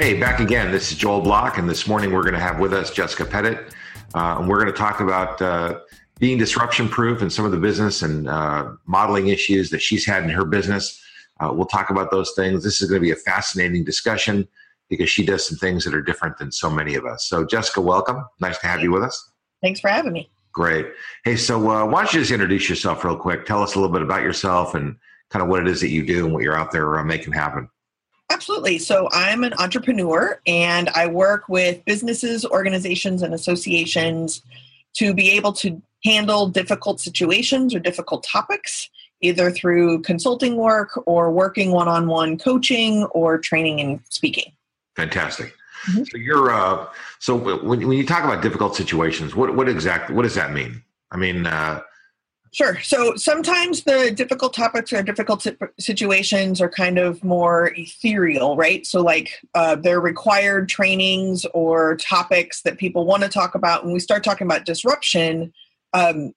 Hey, back again. This is Joel Block, and this morning we're going to have with us Jessica Pettitt, uh, and we're going to talk about uh, being disruption proof and some of the business and uh, modeling issues that she's had in her business. Uh, we'll talk about those things. This is going to be a fascinating discussion because she does some things that are different than so many of us. So, Jessica, welcome. Nice to have you with us. Thanks for having me. Great. Hey, so uh, why don't you just introduce yourself real quick? Tell us a little bit about yourself and kind of what it is that you do and what you're out there uh, making happen. Absolutely. So, I'm an entrepreneur and I work with businesses, organizations, and associations to be able to handle difficult situations or difficult topics, either through consulting work or working one on one coaching or training and speaking. Fantastic. Mm-hmm. So you're uh, so when when you talk about difficult situations, what what exactly what does that mean? I mean, uh, Sure. So sometimes the difficult topics or difficult situations are kind of more ethereal, right? So, like, uh, they're required trainings or topics that people want to talk about. When we start talking about disruption, um,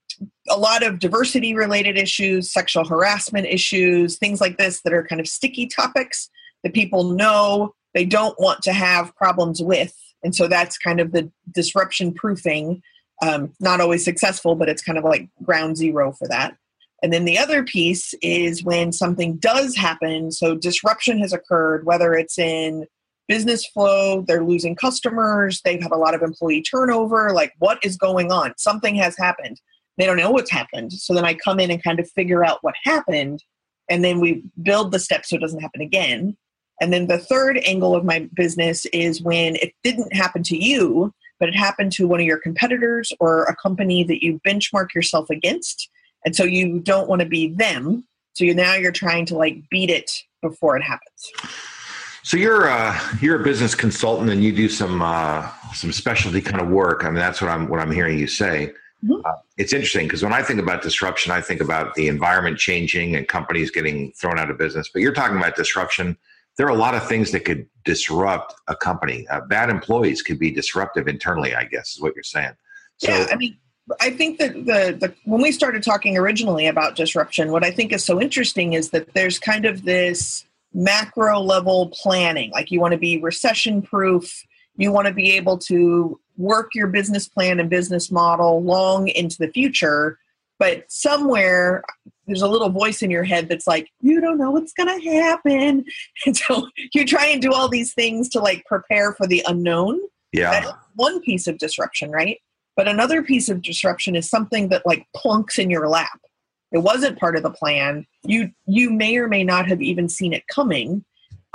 a lot of diversity related issues, sexual harassment issues, things like this that are kind of sticky topics that people know they don't want to have problems with. And so that's kind of the disruption proofing. Um, not always successful, but it's kind of like ground zero for that. And then the other piece is when something does happen. So disruption has occurred, whether it's in business flow, they're losing customers, they have a lot of employee turnover. Like, what is going on? Something has happened. They don't know what's happened. So then I come in and kind of figure out what happened. And then we build the steps so it doesn't happen again. And then the third angle of my business is when it didn't happen to you, but it happened to one of your competitors or a company that you benchmark yourself against. And so you don't want to be them. So you now you're trying to like beat it before it happens. So you're uh, you're a business consultant and you do some uh, some specialty kind of work. I mean, that's what I'm what I'm hearing you say. Mm-hmm. Uh, it's interesting because when I think about disruption, I think about the environment changing and companies getting thrown out of business. But you're talking about disruption there are a lot of things that could disrupt a company. Uh, bad employees could be disruptive internally, I guess, is what you're saying. So, yeah, I mean, I think that the, the when we started talking originally about disruption, what I think is so interesting is that there's kind of this macro level planning. Like you want to be recession proof, you want to be able to work your business plan and business model long into the future. But somewhere there's a little voice in your head that's like, you don't know what's going to happen. And so you try and do all these things to like prepare for the unknown. Yeah. That's one piece of disruption, right? But another piece of disruption is something that like plunks in your lap. It wasn't part of the plan. You you may or may not have even seen it coming.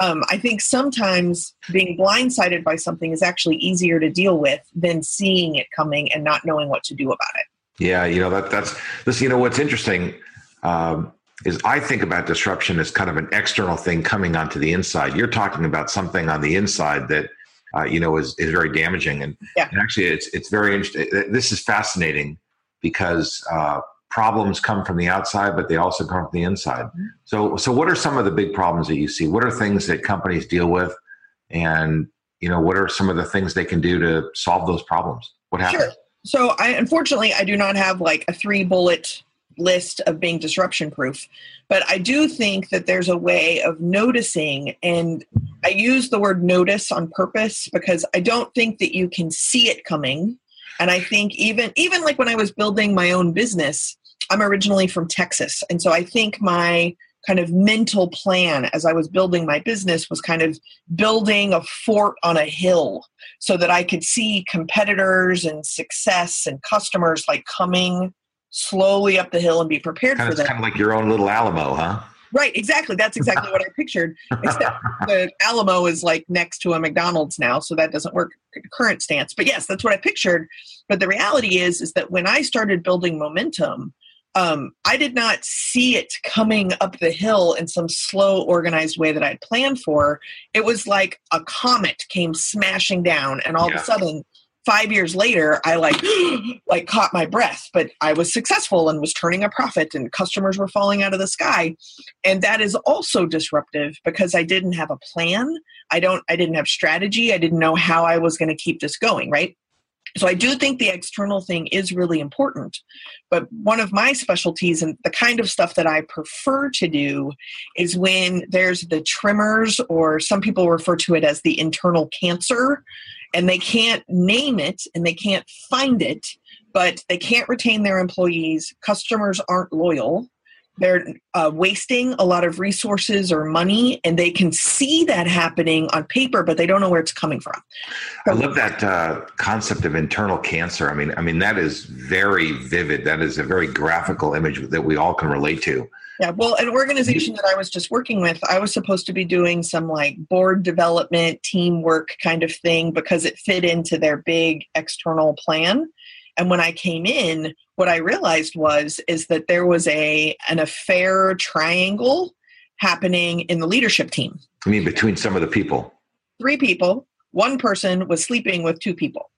Um, I think sometimes being blindsided by something is actually easier to deal with than seeing it coming and not knowing what to do about it. Yeah, you know that that's this. You know what's interesting um, is I think about disruption as kind of an external thing coming onto the inside. You're talking about something on the inside that uh, you know is is very damaging, and, yeah. and, actually it's it's very interesting. This is fascinating because uh, problems come from the outside, but they also come from the inside. Mm-hmm. So so what are some of the big problems that you see? What are things that companies deal with, and you know what are some of the things they can do to solve those problems? What happens? Sure. So I unfortunately I do not have like a three bullet list of being disruption proof. But I do think that there's a way of noticing, and I use the word notice on purpose because I don't think that you can see it coming. And I think even even like when I was building my own business, I'm originally from Texas, and so I think my kind of mental plan as I was building my business was kind of building a fort on a hill so that I could see competitors and success and customers like coming slowly up the hill and be prepared kind for them. Kind of like your own little Alamo, huh? Right, exactly. That's exactly what I pictured. Except the Alamo is like next to a McDonald's now, so that doesn't work current stance. But yes, that's what I pictured. But the reality is is that when I started building momentum, um, I did not see it coming up the hill in some slow, organized way that I'd planned for. It was like a comet came smashing down, and all yeah. of a sudden, five years later, I like like caught my breath. But I was successful and was turning a profit, and customers were falling out of the sky, and that is also disruptive because I didn't have a plan. I don't. I didn't have strategy. I didn't know how I was going to keep this going. Right. So I do think the external thing is really important. But one of my specialties and the kind of stuff that I prefer to do is when there's the tremors, or some people refer to it as the internal cancer, and they can't name it and they can't find it, but they can't retain their employees. Customers aren't loyal they're uh, wasting a lot of resources or money and they can see that happening on paper but they don't know where it's coming from. I love that uh, concept of internal cancer. I mean i mean that is very vivid. That is a very graphical image that we all can relate to. Yeah well an organization that i was just working with i was supposed to be doing some like board development teamwork kind of thing because it fit into their big external plan and when I came in, what I realized was is that there was a an affair triangle happening in the leadership team. I mean, between some of the people. Three people. One person was sleeping with two people.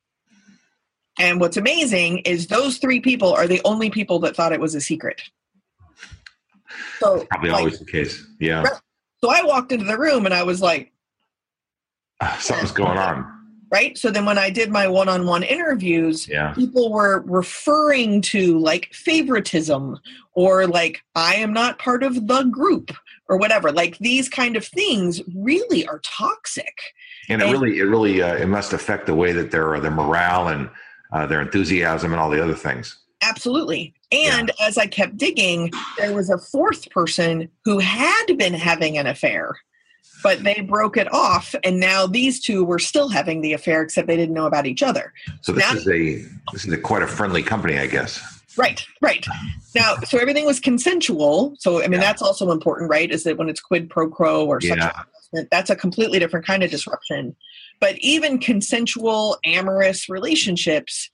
And what's amazing is those three people are the only people that thought it was a secret. So That's probably like, always the case. Yeah. So I walked into the room and I was like, ah, something's going on right? So then when i did my one-on-one interviews yeah. people were referring to like favoritism or like i am not part of the group or whatever. Like these kind of things really are toxic. And, and it really it really uh, it must affect the way that their their morale and uh, their enthusiasm and all the other things. Absolutely. And yeah. as i kept digging there was a fourth person who had been having an affair but they broke it off and now these two were still having the affair except they didn't know about each other so this now, is a this is a quite a friendly company i guess right right now so everything was consensual so i mean yeah. that's also important right is that when it's quid pro quo or yeah. that's a completely different kind of disruption but even consensual amorous relationships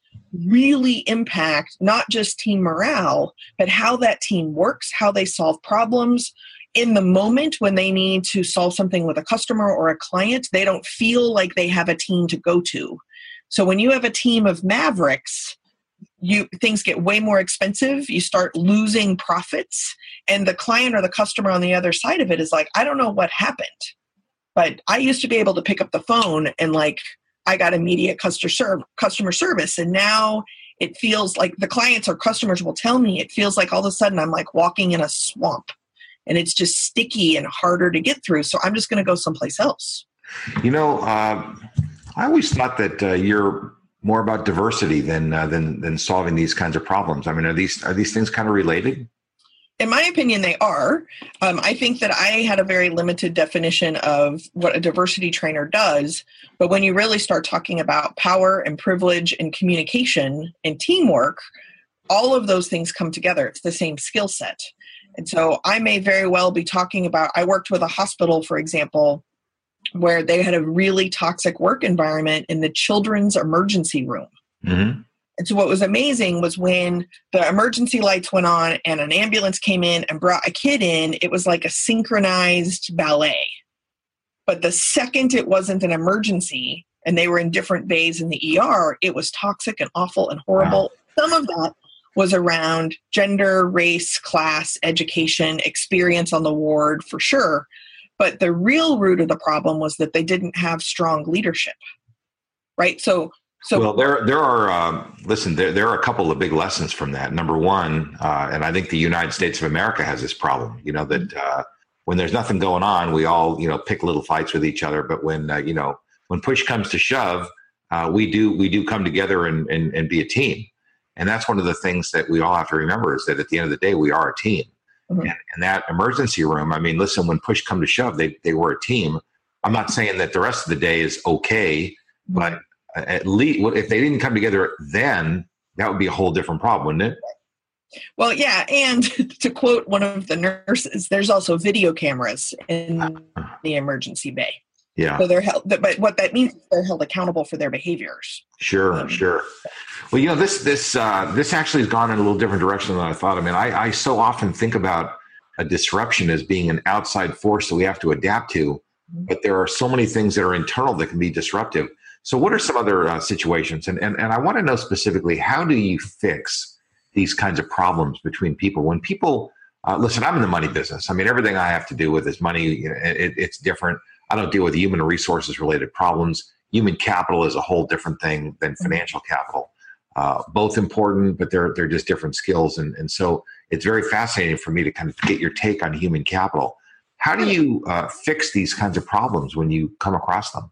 really impact not just team morale but how that team works how they solve problems in the moment when they need to solve something with a customer or a client, they don't feel like they have a team to go to. So when you have a team of mavericks, you things get way more expensive you start losing profits and the client or the customer on the other side of it is like i don't know what happened but i used to be able to pick up the phone and like i got immediate customer service and now it feels like the clients or customers will tell me it feels like all of a sudden i'm like walking in a swamp and it's just sticky and harder to get through. So I'm just going to go someplace else. You know, uh, I always thought that uh, you're more about diversity than uh, than than solving these kinds of problems. I mean, are these are these things kind of related? In my opinion, they are. Um, I think that I had a very limited definition of what a diversity trainer does. But when you really start talking about power and privilege and communication and teamwork, all of those things come together. It's the same skill set. And so I may very well be talking about, I worked with a hospital, for example, where they had a really toxic work environment in the children's emergency room. Mm-hmm. And so what was amazing was when the emergency lights went on and an ambulance came in and brought a kid in, it was like a synchronized ballet. But the second it wasn't an emergency and they were in different bays in the ER, it was toxic and awful and horrible. Wow. Some of that was around gender, race, class, education, experience on the ward for sure. But the real root of the problem was that they didn't have strong leadership. Right? So So, well, there there are uh, listen there there are a couple of big lessons from that. Number one, uh, and I think the United States of America has this problem. You know that uh, when there's nothing going on, we all you know pick little fights with each other. But when uh, you know when push comes to shove, uh, we do we do come together and, and and be a team. And that's one of the things that we all have to remember is that at the end of the day, we are a team. Mm-hmm. And, and, that emergency room, I mean, listen, when push come to shove, they they were a team. I'm not saying that the rest of the day is okay, mm-hmm. but at least if they didn't come together then that would be a whole different problem wouldn't it well yeah and to quote one of the nurses there's also video cameras in the emergency bay yeah so they're held but what that means is they're held accountable for their behaviors sure um, sure well you know this this uh, this actually has gone in a little different direction than i thought i mean I, I so often think about a disruption as being an outside force that we have to adapt to mm-hmm. but there are so many things that are internal that can be disruptive so, what are some other uh, situations? And, and, and I want to know specifically how do you fix these kinds of problems between people? When people, uh, listen, I'm in the money business. I mean, everything I have to do with is money, you know, it, it's different. I don't deal with human resources related problems. Human capital is a whole different thing than mm-hmm. financial capital. Uh, both important, but they're, they're just different skills. And, and so it's very fascinating for me to kind of get your take on human capital. How do you uh, fix these kinds of problems when you come across them?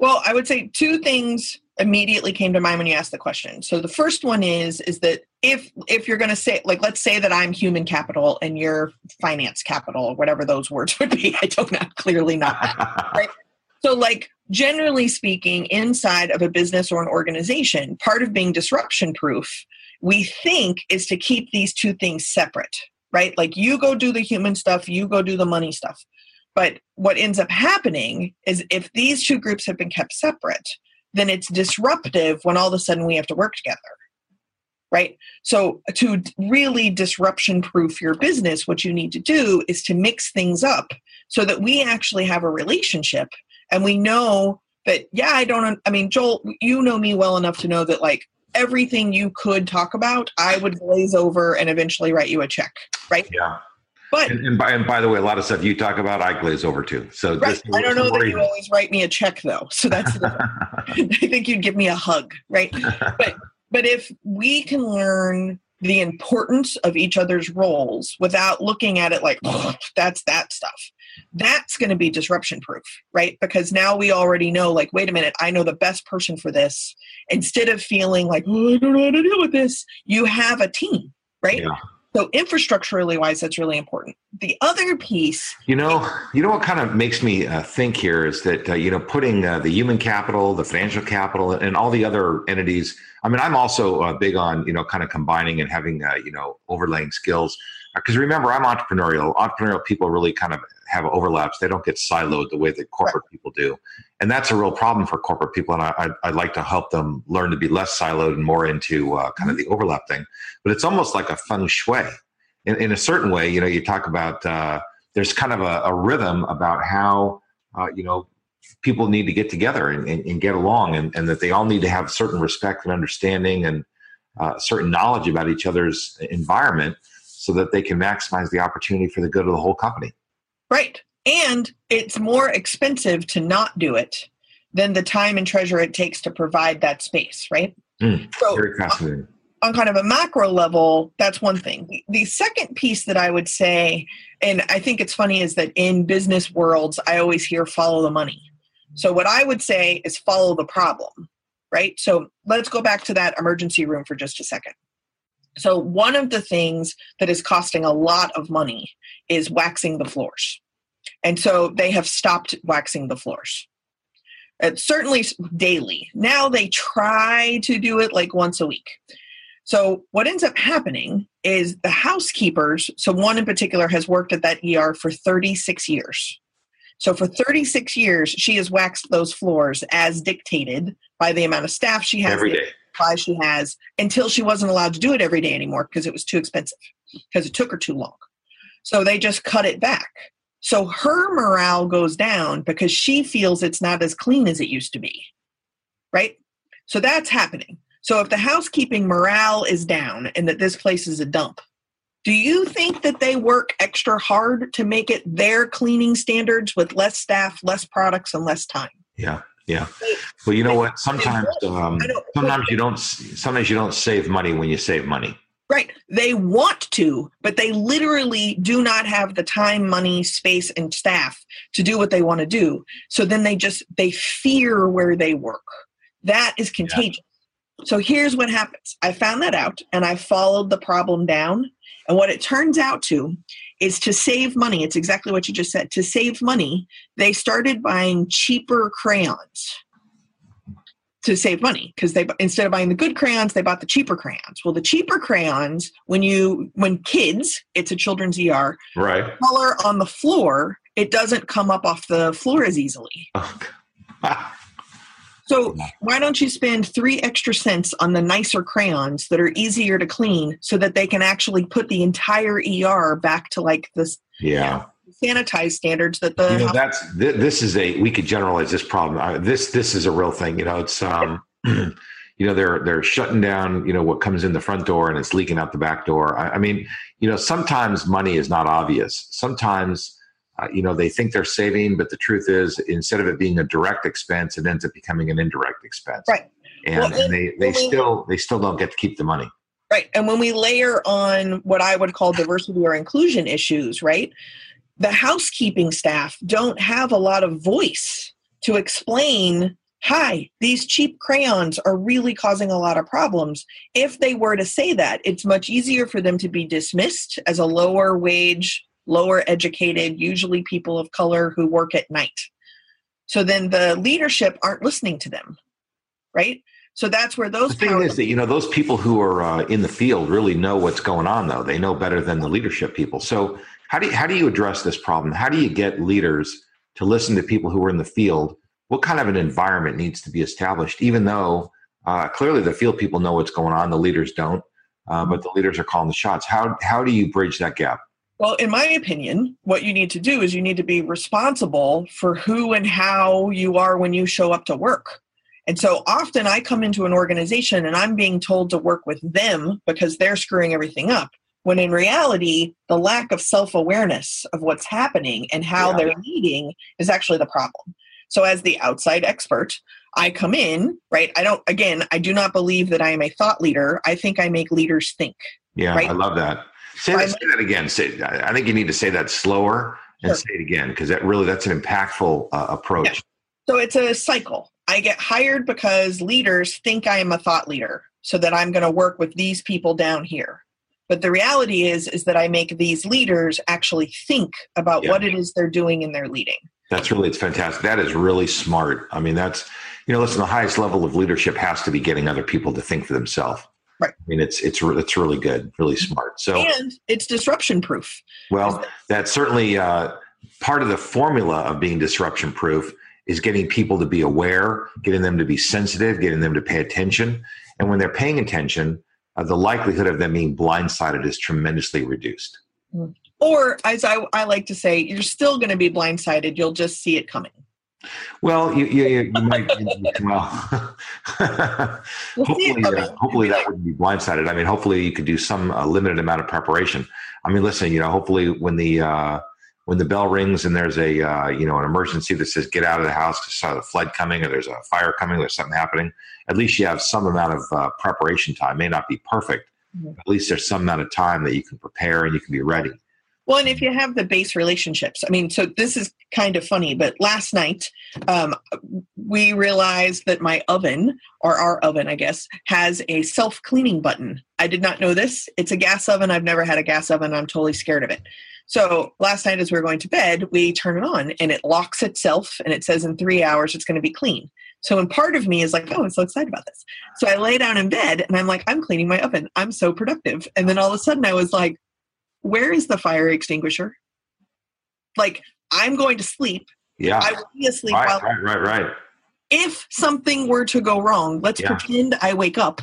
Well, I would say two things immediately came to mind when you asked the question. So the first one is is that if if you're going to say like let's say that I'm human capital and you're finance capital, whatever those words would be, I don't know clearly not. right? So like generally speaking inside of a business or an organization, part of being disruption proof, we think is to keep these two things separate, right? Like you go do the human stuff, you go do the money stuff. But what ends up happening is if these two groups have been kept separate, then it's disruptive when all of a sudden we have to work together. Right? So, to really disruption proof your business, what you need to do is to mix things up so that we actually have a relationship and we know that, yeah, I don't, I mean, Joel, you know me well enough to know that, like, everything you could talk about, I would glaze over and eventually write you a check, right? Yeah. But and, and, by, and by the way, a lot of stuff you talk about, I glaze over too. So right. I don't know that you always write me a check though. So that's I think you'd give me a hug, right? but but if we can learn the importance of each other's roles without looking at it like oh, that's that stuff that's going to be disruption proof right because now we already know like wait a minute i know the best person for this instead of feeling like oh, i don't know how to deal with this you have a team right yeah. So infrastructurally wise, that's really important. The other piece, you know, you know what kind of makes me uh, think here is that uh, you know putting uh, the human capital, the financial capital, and all the other entities. I mean, I'm also uh, big on you know kind of combining and having uh, you know overlaying skills because remember i'm entrepreneurial entrepreneurial people really kind of have overlaps they don't get siloed the way that corporate right. people do and that's a real problem for corporate people and I, would like to help them learn to be less siloed and more into uh, kind of mm-hmm. the overlap thing but it's almost like a feng shui in, in a certain way you know you talk about uh, there's kind of a, a rhythm about how uh, you know people need to get together and, and, and get along and, and, that they all need to have certain respect and understanding and uh, certain knowledge about each other's environment so that they can maximize the opportunity for the good of the whole company. Right. And it's more expensive to not do it than the time and treasure it takes to provide that space, right? Mm, so, very fascinating. On, kind of a macro level, that's one thing. The, the second piece that I would say, and I think it's funny, is that in business worlds, I always hear follow the money. So, what I would say is follow the problem, right? So, let's go back to that emergency room for just a second. So, one of the things that is costing a lot of money is waxing the floors. And so they have stopped waxing the floors. It's certainly daily. Now they try to do it like once a week. So, what ends up happening is the housekeepers, so one in particular has worked at that ER for 36 years. So, for 36 years, she has waxed those floors as dictated by the amount of staff she has. Every day supply she has until she wasn't allowed to do it every day anymore because it was too expensive because it took her too long. So they just cut it back. So her morale goes down because she feels it's not as clean as it used to be. Right? So that's happening. So if the housekeeping morale is down and that this place is a dump, do you think that they work extra hard to make it their cleaning standards with less staff, less products, and less time? Yeah. Yeah. Well, you know what? Sometimes, um, sometimes you don't. Sometimes you don't save money when you save money. Right. They want to, but they literally do not have the time, money, space, and staff to do what they want to do. So then they just they fear where they work. That is contagious. Yeah. So here's what happens. I found that out and I followed the problem down. And what it turns out to is to save money. It's exactly what you just said. To save money, they started buying cheaper crayons to save money because they instead of buying the good crayons they bought the cheaper crayons well the cheaper crayons when you when kids it's a children's er right color on the floor it doesn't come up off the floor as easily so why don't you spend three extra cents on the nicer crayons that are easier to clean so that they can actually put the entire er back to like this yeah. sanitized standards that the you know, that's this is a we could generalize this problem. Uh, this this is a real thing you know it's um you know they're they're shutting down you know what comes in the front door and it's leaking out the back door. I, I mean you know sometimes money is not obvious. Sometimes uh, you know they think they're saving but the truth is instead of it being a direct expense it ends up becoming an indirect expense. Right. And, well, and they they still they still don't get to keep the money. Right. And when we layer on what i would call diversity or inclusion issues right the housekeeping staff don't have a lot of voice to explain hi these cheap crayons are really causing a lot of problems. If they were to say that it's much easier for them to be dismissed as a lower wage lower educated usually people of color who work at night so then the leadership aren't listening to them right so that's where those the thing is that you know those people who are uh, in the field really know what's going on though they know better than the leadership people so how do you, how do you address this problem? How do you get leaders to listen to people who are in the field? What kind of an environment needs to be established? Even though uh, clearly the field people know what's going on, the leaders don't, uh, but the leaders are calling the shots. How how do you bridge that gap? Well, in my opinion, what you need to do is you need to be responsible for who and how you are when you show up to work. And so often I come into an organization and I'm being told to work with them because they're screwing everything up when in reality the lack of self-awareness of what's happening and how yeah. they're leading is actually the problem so as the outside expert i come in right i don't again i do not believe that i am a thought leader i think i make leaders think yeah right? i love that say, that, say that again. Say, i think you need to say that slower and sure. say it again because that really that's an impactful uh, approach. Yeah. so it's a cycle. I get hired because leaders think i am a thought leader so that i'm going to work with these people down here. But the reality is is that i make these leaders actually think about yeah. what it is they're doing in their leading. That's really it's fantastic. That is really smart. I mean that's you know listen the highest level of leadership has to be getting other people to think for themselves right i mean it's it's it's really good really smart so and it's disruption proof well that's certainly uh, part of the formula of being disruption proof is getting people to be aware getting them to be sensitive getting them to pay attention and when they're paying attention uh, the likelihood of them being blindsided is tremendously reduced. Mm. Or, as I, I like to say, you're still going to be blindsided. You'll just see it coming. Well, you, you, you might. well, hopefully, uh, hopefully that wouldn't be blindsided. I mean, hopefully you could do some uh, limited amount of preparation. I mean, listen, you know, hopefully when the uh, when the bell rings and there's a uh, you know an emergency that says get out of the house because there's a flood coming or there's a fire coming, there's something happening. At least you have some amount of uh, preparation time. It may not be perfect, mm-hmm. at least there's some amount of time that you can prepare and you can be ready. Well, and if you have the base relationships, I mean, so this is kind of funny, but last night um, we realized that my oven, or our oven, I guess, has a self cleaning button. I did not know this. It's a gas oven. I've never had a gas oven. I'm totally scared of it. So last night, as we were going to bed, we turn it on and it locks itself and it says in three hours it's going to be clean. So, and part of me is like, oh, I'm so excited about this. So I lay down in bed and I'm like, I'm cleaning my oven. I'm so productive. And then all of a sudden I was like, where is the fire extinguisher? Like, I'm going to sleep. Yeah. I will be asleep. Right, while- right, right, right. If something were to go wrong, let's yeah. pretend I wake up.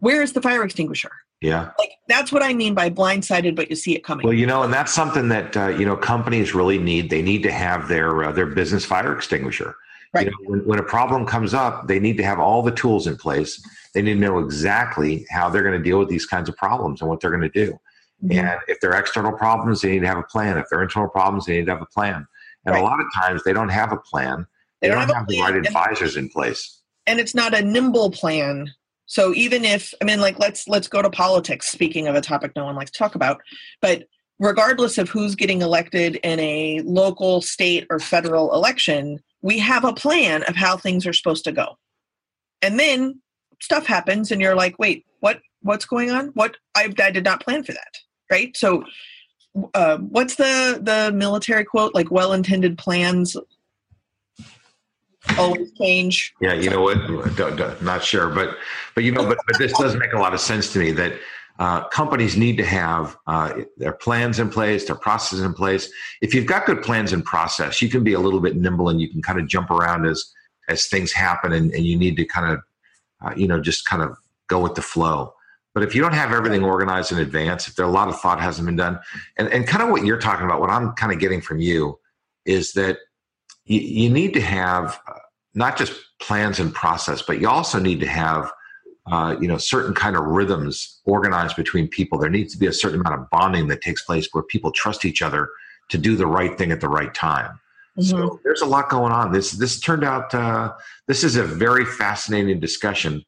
Where is the fire extinguisher? Yeah. Like that's what I mean by blindsided, but you see it coming. Well, you know, and that's something that uh, you know companies really need. They need to have their uh, their business fire extinguisher. Right. You know, when, when a problem comes up, they need to have all the tools in place. They need to know exactly how they're going to deal with these kinds of problems and what they're going to do. Mm-hmm. And if they're external problems, they need to have a plan. If they're internal problems, they need to have a plan. And right. a lot of times they don't have a plan. They, they don't, don't, have, have the right advisors in place. And it's not a nimble plan. So even if I mean like let's let's go to politics, speaking of a topic no one likes to talk about, but regardless of who's getting elected in a local, state, or federal election, we have a plan of how things are supposed to go. And then stuff happens and you're like, wait, what what's going on? What I, I did not plan for that. Right. So uh, what's the the military quote? Like well intended plans always change. Yeah, you know what? Don't, don't, not sure, but but you know, but but this does make a lot of sense to me that uh, companies need to have uh, their plans in place, their processes in place. If you've got good plans and process, you can be a little bit nimble and you can kind of jump around as as things happen, and, and you need to kind of uh, you know just kind of go with the flow. But if you don't have everything organized in advance, if there a lot of thought hasn't been done, and, and kind of what you're talking about, what I'm kind of getting from you is that you, you need to have uh, not just plans and process, but you also need to have uh, you know certain kind of rhythms organized between people. There needs to be a certain amount of bonding that takes place where people trust each other to do the right thing at the right time. Mm-hmm. So there's a lot going on. This this turned out uh, this is a very fascinating discussion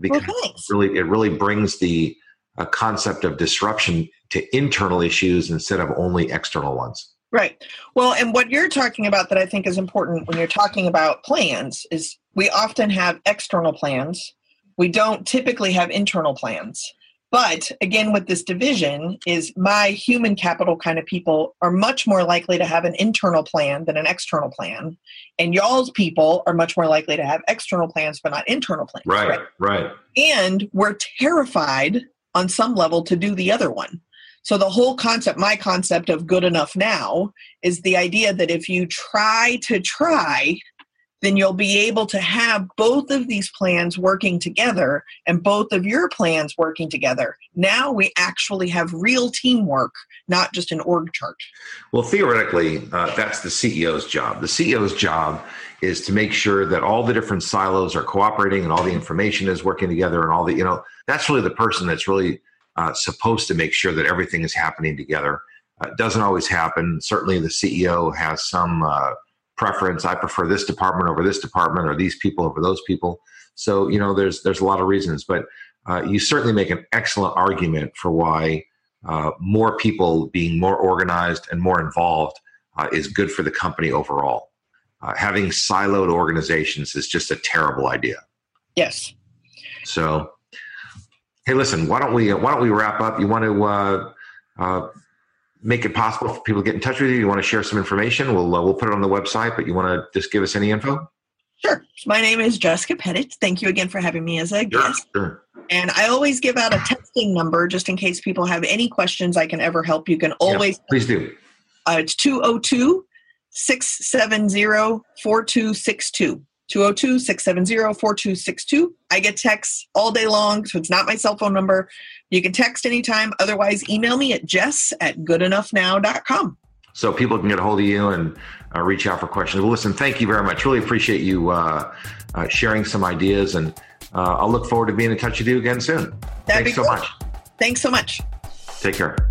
because well, really it really brings the uh, concept of disruption to internal issues instead of only external ones. Right. Well, and what you're talking about that I think is important when you're talking about plans is we often have external plans. We don't typically have internal plans. But again, with this division, is my human capital kind of people are much more likely to have an internal plan than an external plan, and y'all's people are much more likely to have external plans but not internal plans. Right, right. right. And we're terrified on some level to do the other one. So the whole concept, my concept of good enough now, is the idea that if you try to try then you'll be able to have both of these plans working together and both of your plans working together. Now we actually have real teamwork, not just an org chart. Well, theoretically, uh, that's the CEO's job. The CEO's job is to make sure that all the different silos are cooperating and all the information is working together and all the, you know, that's really the person that's really uh, supposed to make sure that everything is happening together. Uh, doesn't always happen. Certainly, the CEO has some uh, preference. I prefer this department over this department, or these people over those people. So you know, there's there's a lot of reasons, but uh, you certainly make an excellent argument for why uh, more people being more organized and more involved uh, is good for the company overall. Uh, having siloed organizations is just a terrible idea. Yes. So, hey, listen, why don't we why don't we wrap up? You want to uh, uh, make it possible for people to get in touch with you, you want to share some information, we'll uh, we'll put it on the website. But you want to just give us any info? Sure. My name is Jessica Pettitt. Thank you again for having me as a sure, guest. Sure. And I always give out a texting number just in case people have any questions I can ever help. You can always. Yeah, please do. Uh, it's 202 670 4262. 202 670 4262. I get texts all day long, so it's not my cell phone number. You can text anytime. Otherwise, email me at jess at goodenoughnow.com. So people can get a hold of you and uh, reach out for questions. Well, listen, thank you very much. Really appreciate you uh, uh, sharing some ideas, and uh, I'll look forward to being in touch with you again soon. That'd Thanks so much. Thanks so much. Take care.